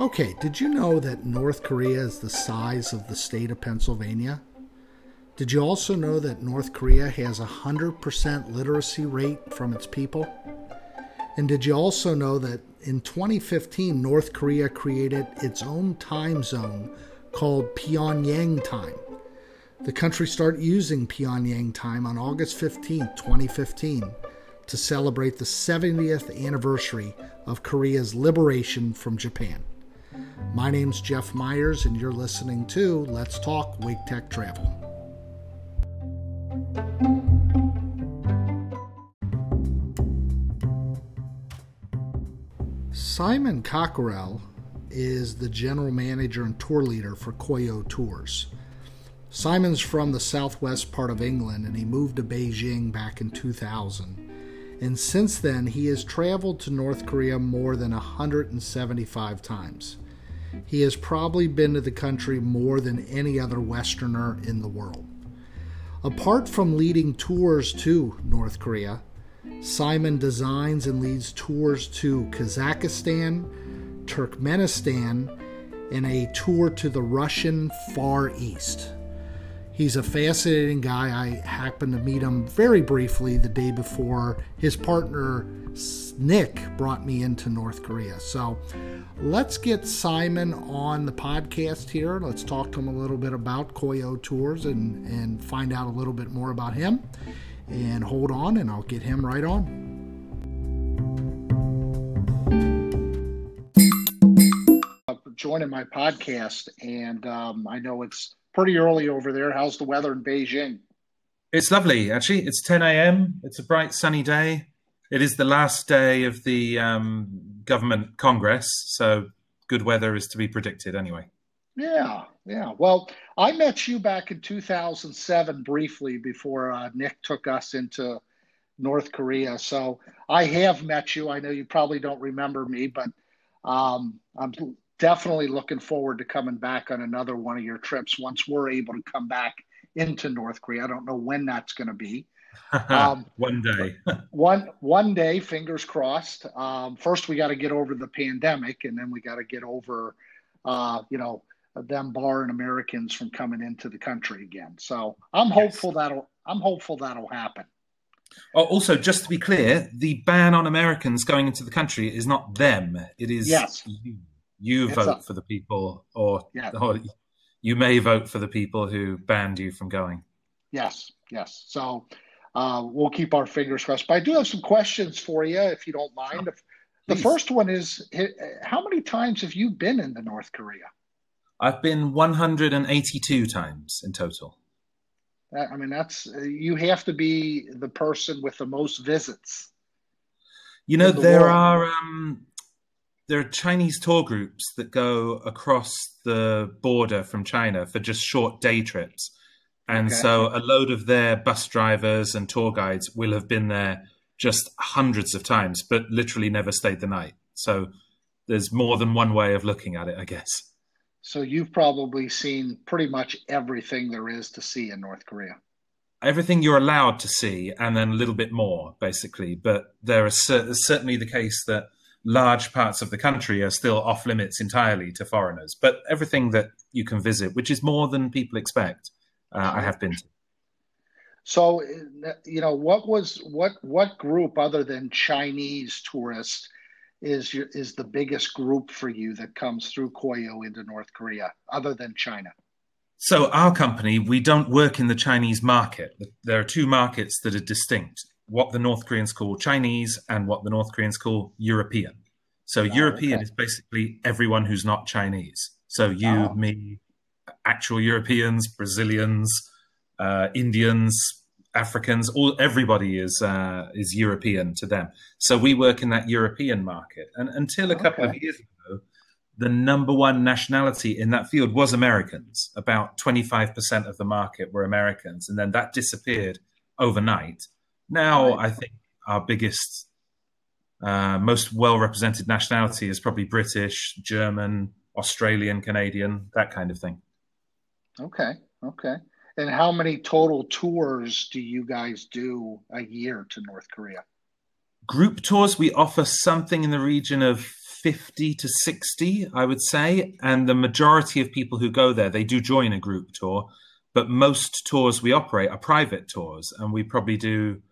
Okay, did you know that North Korea is the size of the state of Pennsylvania? Did you also know that North Korea has a 100% literacy rate from its people? And did you also know that in 2015, North Korea created its own time zone called Pyongyang time? The country started using Pyongyang time on August 15, 2015, to celebrate the 70th anniversary of Korea's liberation from Japan. My name's Jeff Myers, and you're listening to Let's Talk Wake Tech Travel. Simon Cockerell is the general manager and tour leader for Koryo Tours. Simon's from the southwest part of England and he moved to Beijing back in 2000 and since then he has traveled to North Korea more than 175 times. He has probably been to the country more than any other Westerner in the world. Apart from leading tours to North Korea, Simon designs and leads tours to Kazakhstan, Turkmenistan, and a tour to the Russian Far East. He's a fascinating guy. I happened to meet him very briefly the day before his partner Nick brought me into North Korea. So let's get Simon on the podcast here. Let's talk to him a little bit about Koryo Tours and, and find out a little bit more about him. And hold on, and I'll get him right on. Joining my podcast, and um, I know it's pretty early over there. How's the weather in Beijing? It's lovely, actually. It's 10 a.m. It's a bright, sunny day. It is the last day of the um, government congress, so good weather is to be predicted anyway. Yeah, yeah. Well, I met you back in 2007 briefly before uh, Nick took us into North Korea. So I have met you. I know you probably don't remember me, but um, I'm definitely looking forward to coming back on another one of your trips once we're able to come back into North Korea. I don't know when that's going to be. Um, one day. one one day, fingers crossed. Um, first, we got to get over the pandemic, and then we got to get over, uh, you know, them barring Americans from coming into the country again. So I'm yes. hopeful that'll I'm hopeful that'll happen. Oh, also, just to be clear, the ban on Americans going into the country is not them; it is yes. you. You it's vote a, for the people, or, yeah. or you may vote for the people who banned you from going. Yes, yes. So uh, we'll keep our fingers crossed. But I do have some questions for you, if you don't mind. Sure. The first one is How many times have you been in the North Korea? I've been 182 times in total. I mean, that's you have to be the person with the most visits. You know, the there world. are um, there are Chinese tour groups that go across the border from China for just short day trips. And okay. so a load of their bus drivers and tour guides will have been there just hundreds of times, but literally never stayed the night. So there's more than one way of looking at it, I guess. So you've probably seen pretty much everything there is to see in North Korea. Everything you're allowed to see, and then a little bit more, basically. But there is certainly the case that large parts of the country are still off limits entirely to foreigners. But everything that you can visit, which is more than people expect, uh, I have been to. So, you know, what was what what group other than Chinese tourists is your, is the biggest group for you that comes through Koryo into North Korea, other than China? So, our company, we don't work in the Chinese market. There are two markets that are distinct what the North Koreans call Chinese and what the North Koreans call European. So oh, European okay. is basically everyone who's not Chinese. So you, oh. me, actual Europeans, Brazilians, uh, Indians, Africans, all everybody is uh, is European to them. So we work in that European market, and until a couple okay. of years ago, the number one nationality in that field was Americans. About twenty five percent of the market were Americans, and then that disappeared overnight now, right. I think our biggest, uh, most well represented nationality is probably British, German, Australian, Canadian, that kind of thing. Okay. Okay. And how many total tours do you guys do a year to North Korea? Group tours, we offer something in the region of 50 to 60, I would say. And the majority of people who go there, they do join a group tour. But most tours we operate are private tours. And we probably do,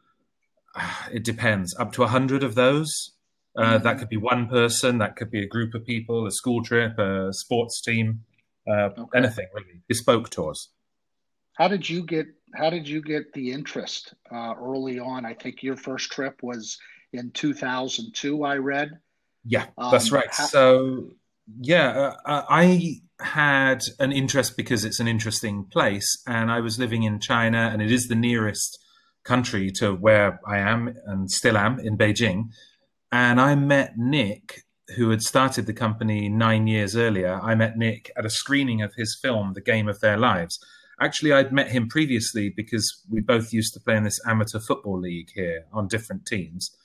it depends, up to 100 of those. Uh, mm-hmm. That could be one person, that could be a group of people, a school trip, a sports team, uh, okay. anything really, bespoke tours. How did you get? How did you get the interest uh, early on? I think your first trip was in 2002. I read. Yeah, um, that's right. How- so yeah, uh, uh, I had an interest because it's an interesting place, and I was living in China, and it is the nearest country to where I am and still am in Beijing. And I met Nick, who had started the company nine years earlier. I met Nick at a screening of his film, The Game of Their Lives Actually, I'd met him previously because we both used to play in this amateur football league here on different teams.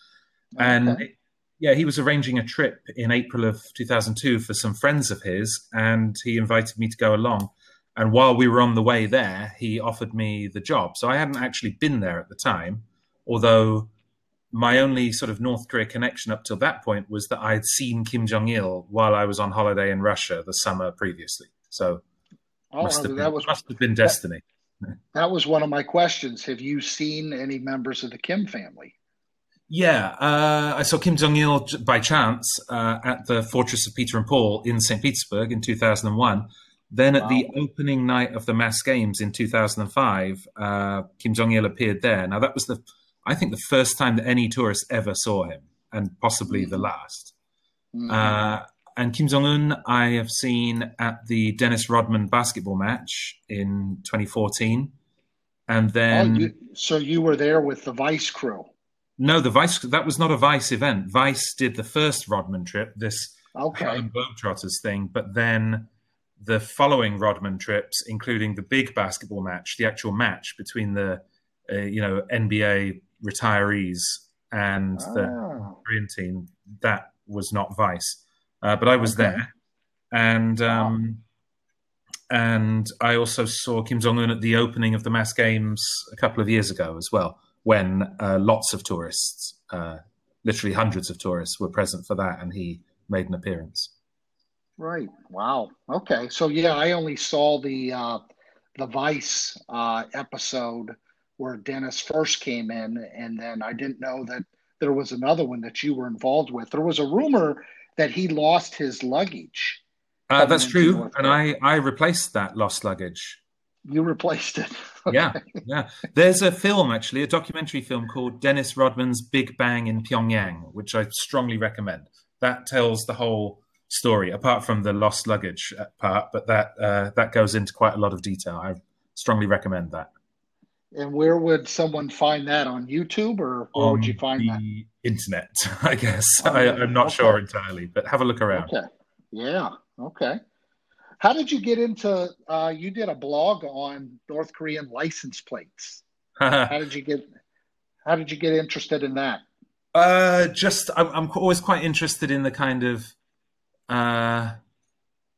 Okay. And yeah, he was arranging a trip in April of 2002 for some friends of his, and he invited me to go along. And while we were on the way there, he offered me the job. So I hadn't actually been there at the time, although my only sort of North Korea connection up till that point was that I had seen Kim Jong il while I was on holiday in Russia the summer previously. So Oh, must, have been, that was, must have been destiny. That, that was one of my questions. Have you seen any members of the Kim family? Yeah, uh, I saw Kim Jong Il by chance uh, at the Fortress of Peter and Paul in St. Petersburg in 2001. Then at wow. the opening night of the mass games in 2005, uh, Kim Jong Il appeared there. Now that was the, I think, the first time that any tourist ever saw him, and possibly the last. Mm-hmm. Uh, and Kim Jong Un, I have seen at the Dennis Rodman basketball match in 2014, and then. Oh, you, so you were there with the Vice crew. No, the Vice that was not a Vice event. Vice did the first Rodman trip, this okay Globetrotters thing, but then the following Rodman trips, including the big basketball match, the actual match between the uh, you know NBA retirees and the Korean team, that was not Vice. Uh, but I was okay. there, and um, wow. and I also saw Kim Jong Un at the opening of the mass games a couple of years ago as well, when uh, lots of tourists, uh, literally hundreds of tourists, were present for that, and he made an appearance. Right. Wow. Okay. So yeah, I only saw the uh, the Vice uh, episode where Dennis first came in, and then I didn't know that there was another one that you were involved with. There was a rumor that he lost his luggage. Uh, that's true, and I I replaced that lost luggage. You replaced it. okay. Yeah, yeah. There's a film actually, a documentary film called Dennis Rodman's Big Bang in Pyongyang, which I strongly recommend. That tells the whole story, apart from the lost luggage part, but that uh, that goes into quite a lot of detail. I strongly recommend that. And where would someone find that on YouTube, or where on would you find that? Internet, I guess. Oh, I, am not okay. sure entirely, but have a look around. Okay. Yeah. Okay. How did you get into? Uh, you did a blog on North Korean license plates. how did you get? How did you get interested in that? Uh, just I'm, I'm always quite interested in the kind of uh,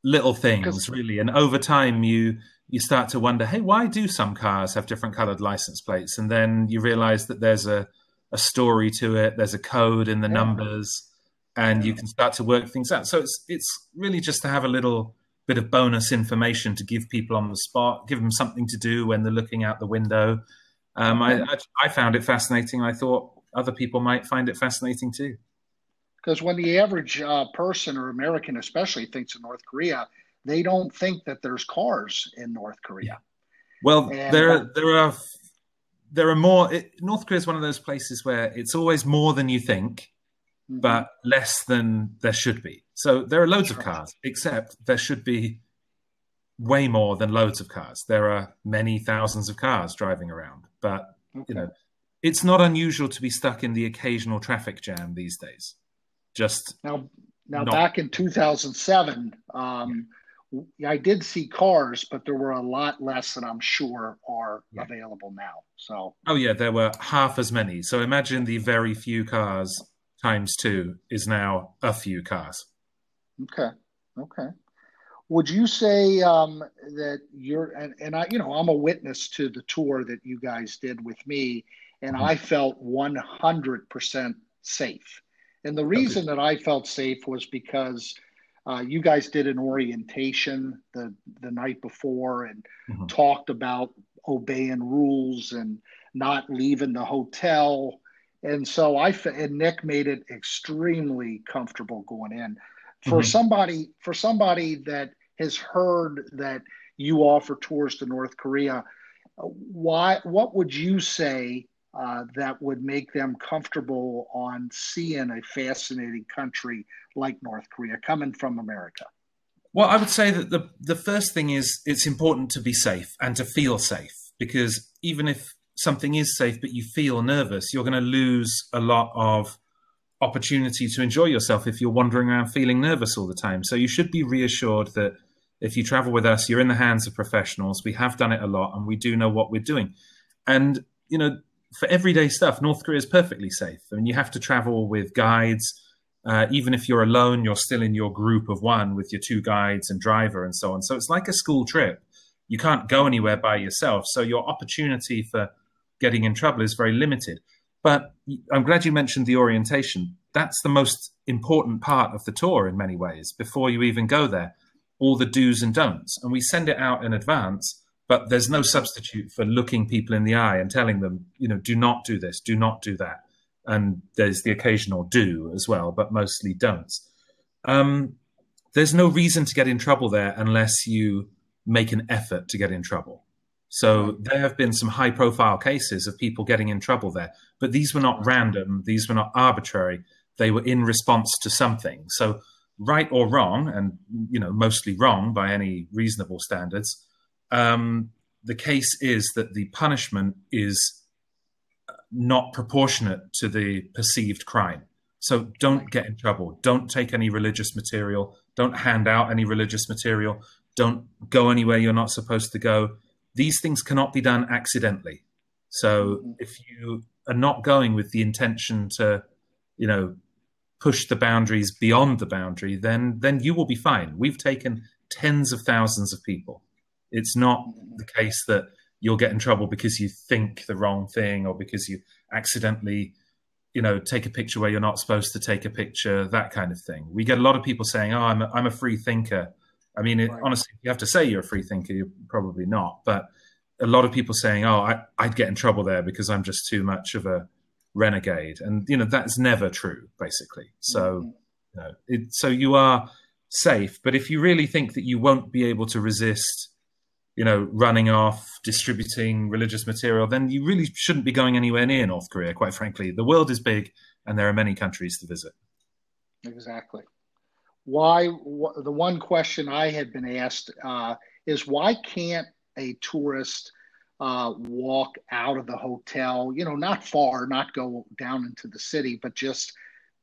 little things, really, and over time you you start to wonder, hey, why do some cars have different colored license plates? And then you realize that there's a, a story to it, there's a code in the yeah. numbers, and you can start to work things out. So it's it's really just to have a little bit of bonus information to give people on the spot, give them something to do when they're looking out the window. Um, I, I, I found it fascinating. I thought other people might find it fascinating too. Because when the average uh, person or American, especially, thinks of North Korea, they don't think that there's cars in North Korea. Well, and, there are, there are there are more. It, North Korea is one of those places where it's always more than you think, mm-hmm. but less than there should be. So there are loads of cars, except there should be way more than loads of cars. There are many thousands of cars driving around, but okay. you know, it's not unusual to be stuck in the occasional traffic jam these days. Just now, now not... back in 2007, um, I did see cars, but there were a lot less than I'm sure are yeah. available now. So, oh yeah, there were half as many. So imagine the very few cars times two is now a few cars. Okay, okay. Would you say um, that you're and, and I, you know, I'm a witness to the tour that you guys did with me, and mm-hmm. I felt 100% safe. And the reason that I felt safe was because uh, you guys did an orientation the the night before and mm-hmm. talked about obeying rules and not leaving the hotel. And so I and Nick made it extremely comfortable going in. For mm-hmm. somebody for somebody that has heard that you offer tours to North Korea, why what would you say uh, that would make them comfortable on seeing a fascinating country like North Korea coming from America? Well, I would say that the the first thing is it's important to be safe and to feel safe because even if something is safe but you feel nervous, you're going to lose a lot of opportunity to enjoy yourself if you're wandering around feeling nervous all the time. So you should be reassured that if you travel with us, you're in the hands of professionals. We have done it a lot and we do know what we're doing. And, you know, for everyday stuff, North Korea is perfectly safe. I mean, you have to travel with guides. Uh, even if you're alone, you're still in your group of one with your two guides and driver and so on. So it's like a school trip. You can't go anywhere by yourself. So your opportunity for getting in trouble is very limited. But I'm glad you mentioned the orientation. That's the most important part of the tour in many ways before you even go there. All the do's and don'ts. And we send it out in advance but there's no substitute for looking people in the eye and telling them, you know, do not do this, do not do that. And there's the occasional do as well, but mostly don'ts. Um, there's no reason to get in trouble there unless you make an effort to get in trouble. So there have been some high profile cases of people getting in trouble there, but these were not random, these were not arbitrary. They were in response to something. So right or wrong, and you know, mostly wrong by any reasonable standards, um, the case is that the punishment is not proportionate to the perceived crime. So don't get in trouble. Don't take any religious material. Don't hand out any religious material. Don't go anywhere you're not supposed to go. These things cannot be done accidentally. So if you are not going with the intention to, you know, push the boundaries beyond the boundary, then then you will be fine. We've taken tens of thousands of people it's not the case that you'll get in trouble because you think the wrong thing or because you accidentally, you know, take a picture where you're not supposed to take a picture, that kind of thing. We get a lot of people saying, "Oh, I'm a, I'm a free thinker." I mean, it, right. honestly, you have to say you're a free thinker. You're probably not, but a lot of people saying, "Oh, I, would get in trouble there because I'm just too much of a renegade," and you know that's never true, basically. So, mm-hmm. you know, it, so you are safe, but if you really think that you won't be able to resist you know, running off, distributing religious material, then you really shouldn't be going anywhere near North Korea, quite frankly. The world is big and there are many countries to visit. Exactly. Why, wh- the one question I had been asked uh, is why can't a tourist uh, walk out of the hotel, you know, not far, not go down into the city, but just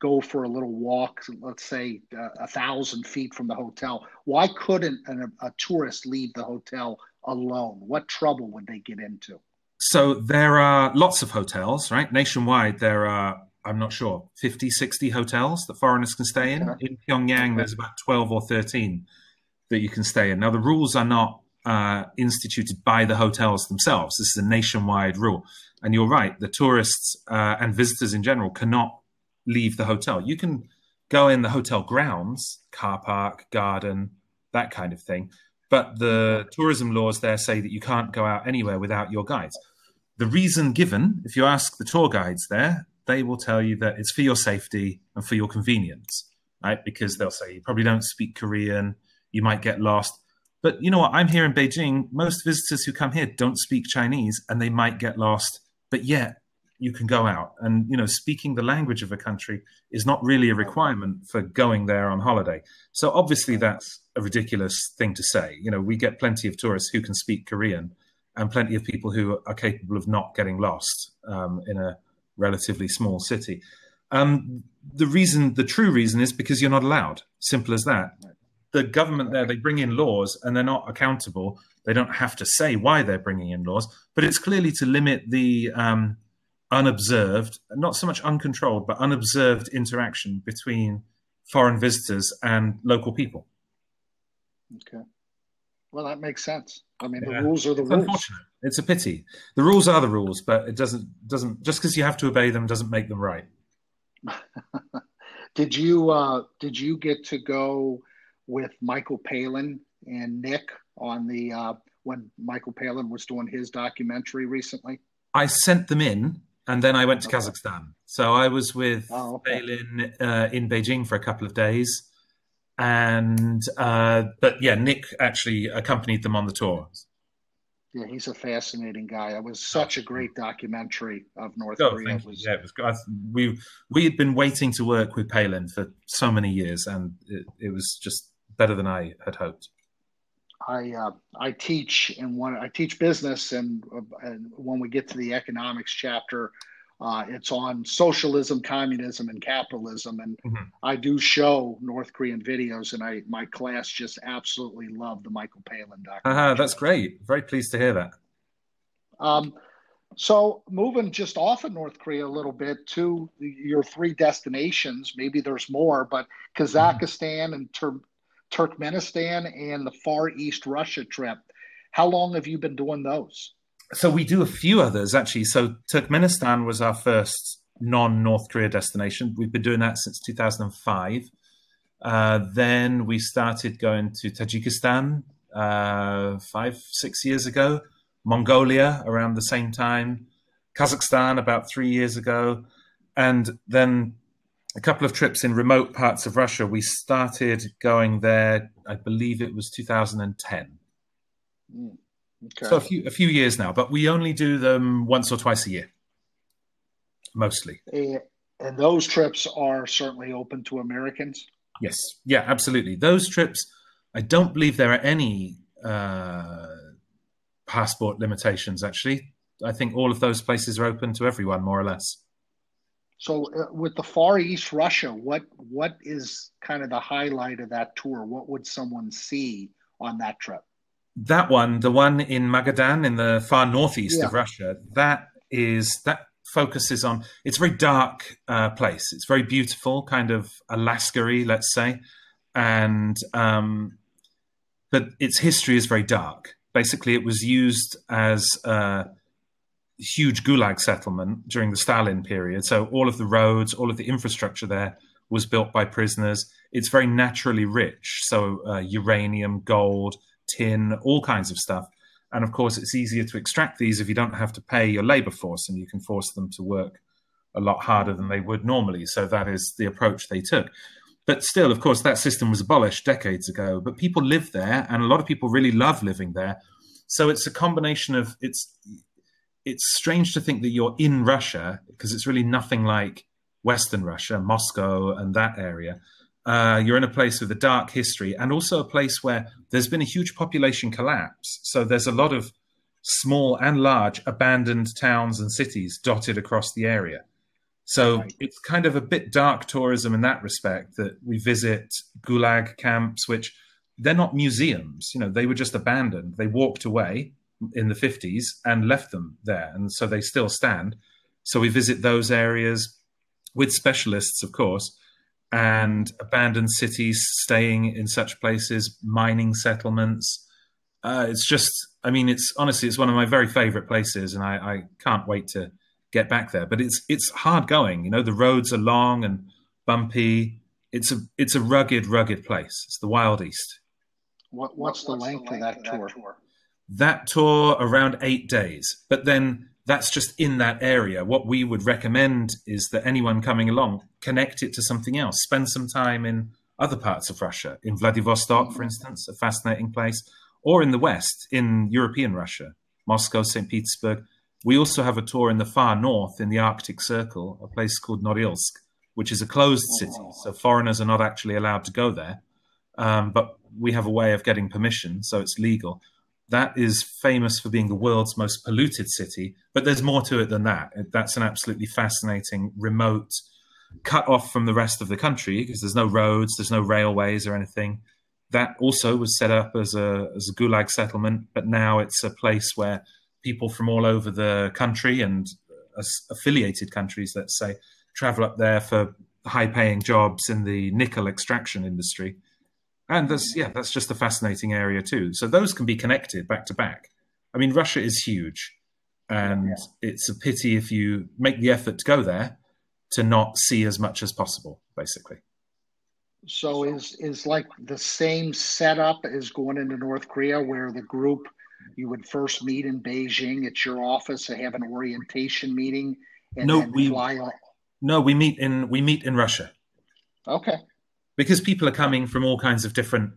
go for a little walk, let's say uh, a thousand feet from the hotel. Why couldn't an, a tourist leave the hotel alone? What trouble would they get into? So there are lots of hotels, right? Nationwide, there are, I'm not sure, 50, 60 hotels that foreigners can stay in. Okay. In Pyongyang, okay. there's about 12 or 13 that you can stay in. Now, the rules are not uh, instituted by the hotels themselves. This is a nationwide rule. And you're right, the tourists uh, and visitors in general cannot leave the hotel. You can go in the hotel grounds, car park, garden, that kind of thing. But the tourism laws there say that you can't go out anywhere without your guides. The reason given, if you ask the tour guides there, they will tell you that it's for your safety and for your convenience, right? Because they'll say you probably don't speak Korean, you might get lost. But you know what? I'm here in Beijing. Most visitors who come here don't speak Chinese and they might get lost. But yet, you can go out. And you know, speaking the language of a country is not really a requirement for going there on holiday. So obviously, that's a ridiculous thing to say. You know, we get plenty of tourists who can speak Korean, and plenty of people who are capable of not getting lost um, in a relatively small city. Um, the reason, the true reason, is because you're not allowed. Simple as that. The government there, they bring in laws and they're not accountable. They don't have to say why they're bringing in laws, but it's clearly to limit the um, unobserved, not so much uncontrolled, but unobserved interaction between foreign visitors and local people. Okay. Well, that makes sense. I mean, yeah. the rules are the it's rules. Unfortunate. It's a pity. The rules are the rules, but it doesn't doesn't just because you have to obey them doesn't make them right. Did you uh, did you get to go with Michael Palin and Nick on the uh, when Michael Palin was doing his documentary recently? I sent them in, and then I went to okay. Kazakhstan. So I was with oh, okay. Palin uh, in Beijing for a couple of days, and uh, but yeah, Nick actually accompanied them on the tour. Yeah, he's a fascinating guy. It was such a great documentary of North oh, Korea. It was, yeah, it was. We we had been waiting to work with Palin for so many years, and it, it was just better than I had hoped. I uh, I teach and when I teach business, and, uh, and when we get to the economics chapter, uh, it's on socialism, communism, and capitalism. And mm-hmm. I do show North Korean videos, and I my class just absolutely love the Michael Palin documentary. Uh-huh, that's great. Very pleased to hear that. Um, so moving just off of North Korea a little bit to your three destinations. Maybe there's more, but Kazakhstan mm-hmm. and Tur- Turkmenistan and the Far East Russia trip. How long have you been doing those? so we do a few others actually. So Turkmenistan was our first non-North Korea destination. We've been doing that since 2005. Uh, then we started going to Tajikistan uh, five, six years ago. Mongolia around the same time. Kazakhstan about three years ago, and then a couple of trips in remote parts of Russia. We started going there. I believe it was 2010. Mm. Okay. So a few a few years now, but we only do them once or twice a year, mostly. And those trips are certainly open to Americans. Yes, yeah, absolutely. Those trips, I don't believe there are any uh, passport limitations. Actually, I think all of those places are open to everyone, more or less. So, uh, with the Far East Russia, what what is kind of the highlight of that tour? What would someone see on that trip? that one, the one in Magadan in the far northeast yeah. of Russia, that is that focuses on. It's a very dark uh, place. It's very beautiful, kind of Alaska-y, let's say, and um, but its history is very dark. Basically, it was used as a huge gulag settlement during the Stalin period. So all of the roads, all of the infrastructure there was built by prisoners. It's very naturally rich, so uh, uranium, gold tin, all kinds of stuff. And of course, it's easier to extract these if you don't have to pay your labor force and you can force them to work a lot harder than they would normally. So that is the approach they took. But still, of course, that system was abolished decades ago. But people live there, and a lot of people really love living there. So it's a combination of it's it's strange to think that you're in Russia because it's really nothing like Western Russia, Moscow, and that area. Uh, you're in a place with a dark history and also a place where there's been a huge population collapse. So there's a lot of small and large abandoned towns and cities dotted across the area. So right. it's kind of a bit dark tourism in that respect that we visit gulag camps, which they're not museums. You know, they were just abandoned. They walked away in the 50s and left them there. And so they still stand. So we visit those areas with specialists, of course and abandoned cities staying in such places, mining settlements. Uh, it's just, I mean, it's honestly, it's one of my very favorite places, and I, I, can't wait to get back there. But it's it's hard going. You know, the roads are long and bumpy. It's a it's a rugged, rugged place. It's the Wild East. What, what's, the, length length, of that, of that tour? tour? That tour around eight days, but then that's just in that area. What we would recommend is that anyone coming along connect it to something else. Spend some time in other parts of Russia, in Vladivostok, for instance, a fascinating place, or in the West, in European Russia, Moscow, St. Petersburg. We also have a tour in the far north, in the Arctic Circle, a place called Norilsk, which is a closed city. So foreigners are not actually allowed to go there. Um, but we have a way of getting permission, so it's legal that is famous for being the world's most polluted city, but there's more to it than that. That's an absolutely fascinating, remote, cut off from the rest of the country because there's no roads, there's no railways or anything. That also was set up as a, as a gulag settlement, but now it's a place where people from all over the country and uh, affiliated countries, let's say, travel up there for high paying jobs in the nickel extraction industry and that's yeah that's just a fascinating area too so those can be connected back to back i mean russia is huge and yeah. it's a pity if you make the effort to go there to not see as much as possible basically So is is like the same setup as going into North Korea, where the group you would first meet in Beijing at your office to have an orientation meeting, and No, then we- fly. On. No, we meet in we meet in Russia Okay, because people are coming from all kinds of different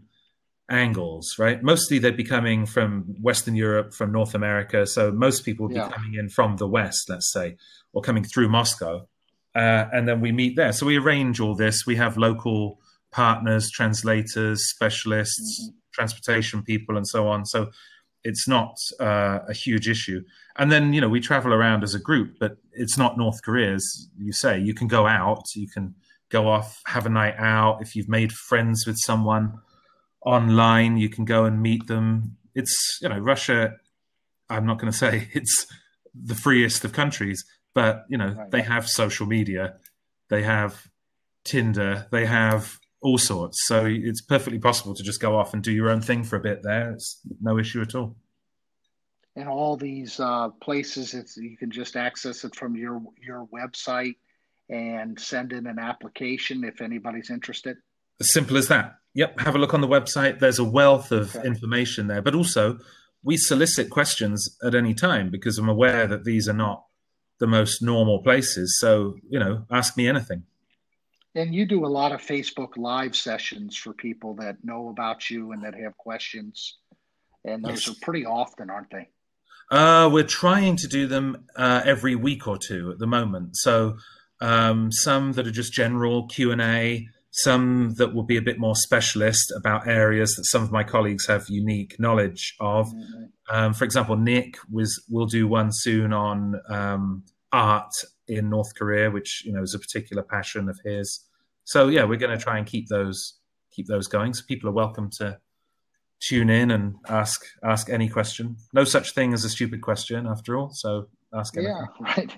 angles, right? Mostly they'd be coming from Western Europe, from North America. So most people would Yeah. be coming in from the West, let's say, or coming through Moscow. Uh, and then we meet there. So we arrange all this. We have local partners, translators, specialists, transportation people, and so on. So it's not uh, a huge issue. And then, you know, we travel around as a group, but it's not North Korea, as you say. You can go out, you can go off, have a night out. If you've made friends with someone online, you can go and meet them. It's, you know, Russia, I'm not going to say it's the freest of countries, but, you know, Right. they have social media, they have Tinder, they have all sorts. So it's perfectly possible to just go off and do your own thing for a bit there. It's no issue at all. and all these uh, places, it's you can just access it from your your website and send in an application if anybody's interested. As simple as that. Yep. Have a look on the website. There's a wealth of Okay. information there. But also, we solicit questions at any time because I'm aware that these are not the most normal places. So, you know, ask me anything. And you do a lot of Facebook Live sessions for people that know about you and that have questions. And those Yes. are pretty often, aren't they? Uh, we're trying to do them uh, every week or two at the moment. So um, some that are just general Q and A, some that will be a bit more specialist about areas that some of my colleagues have unique knowledge of. Um, for example, Nick was will do one soon on um, art in North Korea, which you know is a particular passion of his. So yeah, we're going to try and keep those keep those going. So people are welcome to tune in and ask ask any question. No such thing as a stupid question, after all. So ask anything. Yeah, right.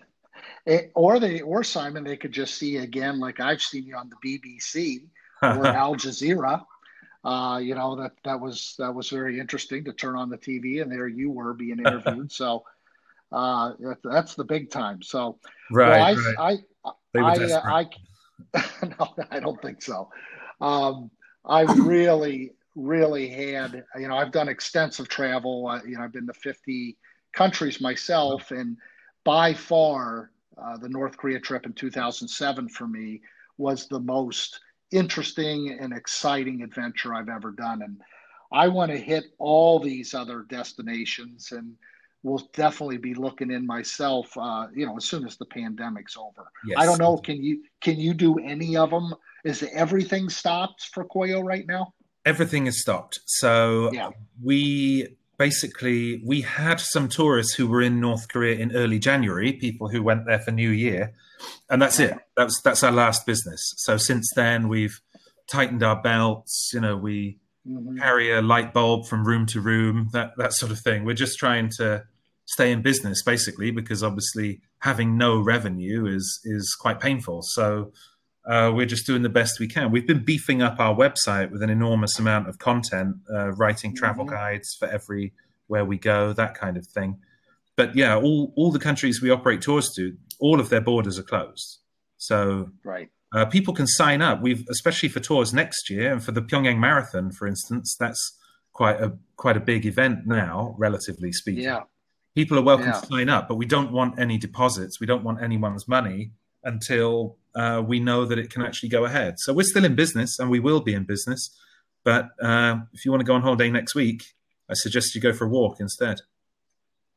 It, or they, or Simon, they could just see again, like I've seen you on the BBC or Al Jazeera. Uh, you know that that was that was very interesting to turn on the TV and there you were being interviewed. so uh, that, that's the big time. So right, well, I, right. I, They were I. I, no, I don't think so. Um, I really, really had, you know, I've done extensive travel. Uh, you know, I've been to 50 countries myself, and by far, uh, the North Korea trip in 2007 for me was the most interesting and exciting adventure I've ever done. And I want to hit all these other destinations and will definitely be looking in myself uh, you know as soon as the pandemic's over Yes. i don't know can you can you do any of them is everything stopped for koryo right now everything is stopped. So Yeah. we basically we had some tourists who were in North Korea in early January, people who went there for New Year, and that's it. That's that's our last business. So since then we've tightened our belts. You know, we Mhm. carry a light bulb from room to room, that that sort of thing. We're just trying to stay in business basically because obviously having no revenue is is quite painful. So uh, we're just doing the best we can. We've been beefing up our website with an enormous amount of content, uh, writing travel Mhm. guides for every where we go, that kind of thing. But yeah, all all the countries we operate tours to, all of their borders are closed. So right uh, people can sign up. We've especially for tours next year and for the Pyongyang Marathon, for instance, that's quite a quite a big event now, relatively speaking. yeah People are welcome Yeah. to sign up, but we don't want any deposits. We don't want anyone's money until uh, we know that it can actually go ahead. So we're still in business, and we will be in business. But uh, if you want to go on holiday next week, I suggest you go for a walk instead.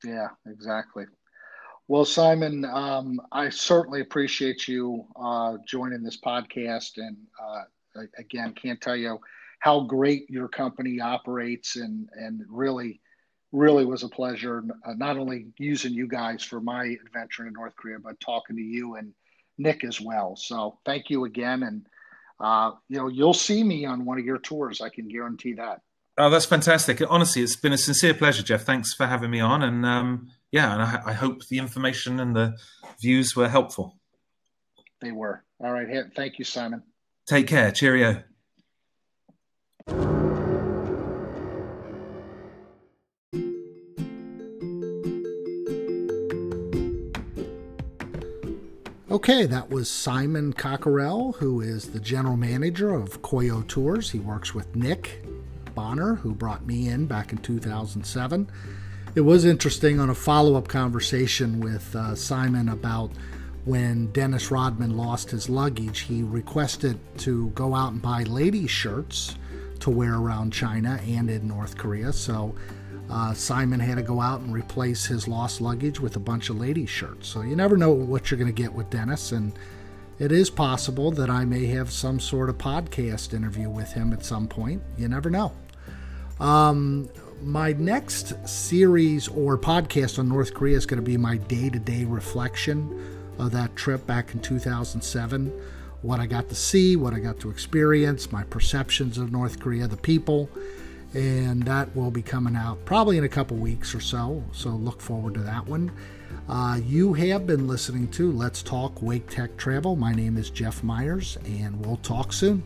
yeah exactly well simon um, i certainly appreciate you uh, joining this podcast and uh, again can't tell you how great your company operates and and really really was a pleasure uh, not only using you guys for my adventure in north korea but talking to you and nick as well so thank you again and uh, you know you'll see me on one of your tours i can guarantee that Oh, that's fantastic. Honestly, it's been a sincere pleasure, Jeff. Thanks for having me on. And um, yeah, and I, I hope the information and the views were helpful. they were all right thank you simon Take care. Cheerio. Okay, that was Simon Cockerell, who is the general manager of Koryo Tours. He works with Nick Bonner, who brought me in back in 2007. It was interesting on a follow up conversation with uh, Simon about when Dennis Rodman lost his luggage. He requested to go out and buy ladies' shirts to wear around China and in North Korea. So uh, Simon had to go out and replace his lost luggage with a bunch of ladies' shirts. So you never know what you're going to get with Dennis. And it is possible that I may have some sort of podcast interview with him at some point. You never know. Um, my next series or podcast on North Korea is going to be my day to day reflection of that trip back in 2007. What I got to see, what I got to experience, my perceptions of North Korea, the people and that will be coming out probably in a couple weeks or so. So look forward to that one. Uh, you have been listening to Let's Talk Wake Tech Travel. My name is Jeff Myers, and we'll talk soon.